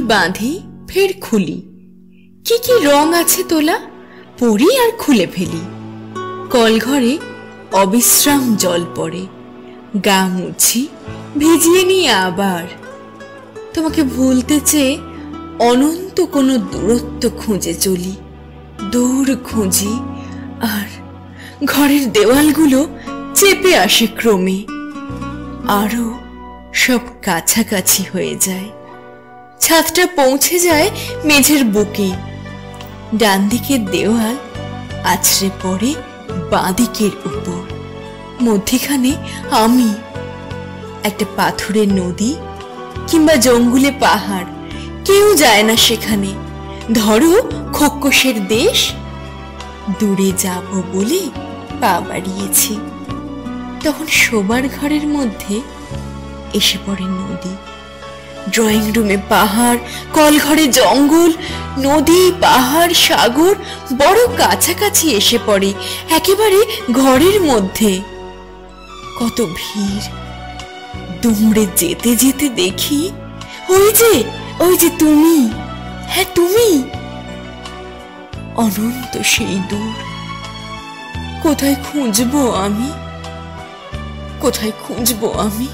বাঁধি, ফের খুলি। কি কি রং আছে তোলা, পরি আর খুলে ফেলি। কলঘরে অবিশ্রাম জল পড়ে, গা মুছি ভিজিয়ে নিয়ে আবার। তোমাকে ভুলতে চেয়ে অনন্ত কোনো দূরত্ব খুঁজে চলি, দূর খুঁজি আর ঘরের দেওয়ালগুলো চেপে আসে ক্রমে। আরও সব কাছাকাছি হয়ে যায়। ছাদটা পৌঁছে যায় মেঝের বুকে। ডান দিকের দেওয়াল আছড়ে পড়ে বাঁদিকের উপর। মধ্যেখানে আমি, একটা পাথরের নদী কিংবা জঙ্গলে পাহাড়, কেউ যায় না সেখানে। ধরো খোক্কসের দেশ, দূরে যাব বলে পা বাড়িয়েছি। তখন শোবার ঘরের মধ্যে এসে পড়ে নদী। ড্রয়িং রুমে পাহাড়, কলঘরে জঙ্গল, নদী, পাহাড়, সাগর, বড় কাছাকাছি এসে পড়ে, একেবারে ঘরের মধ্যে। কত ভিড়। দুমড়ে যেতে যেতে দেখি, ওই যে ওই যে তুমি। হ্যাঁ তুমি। অনন্ত সেই দূর। কোথায় খুঁজবো আমি? কোথায় খুঁজবো আমি?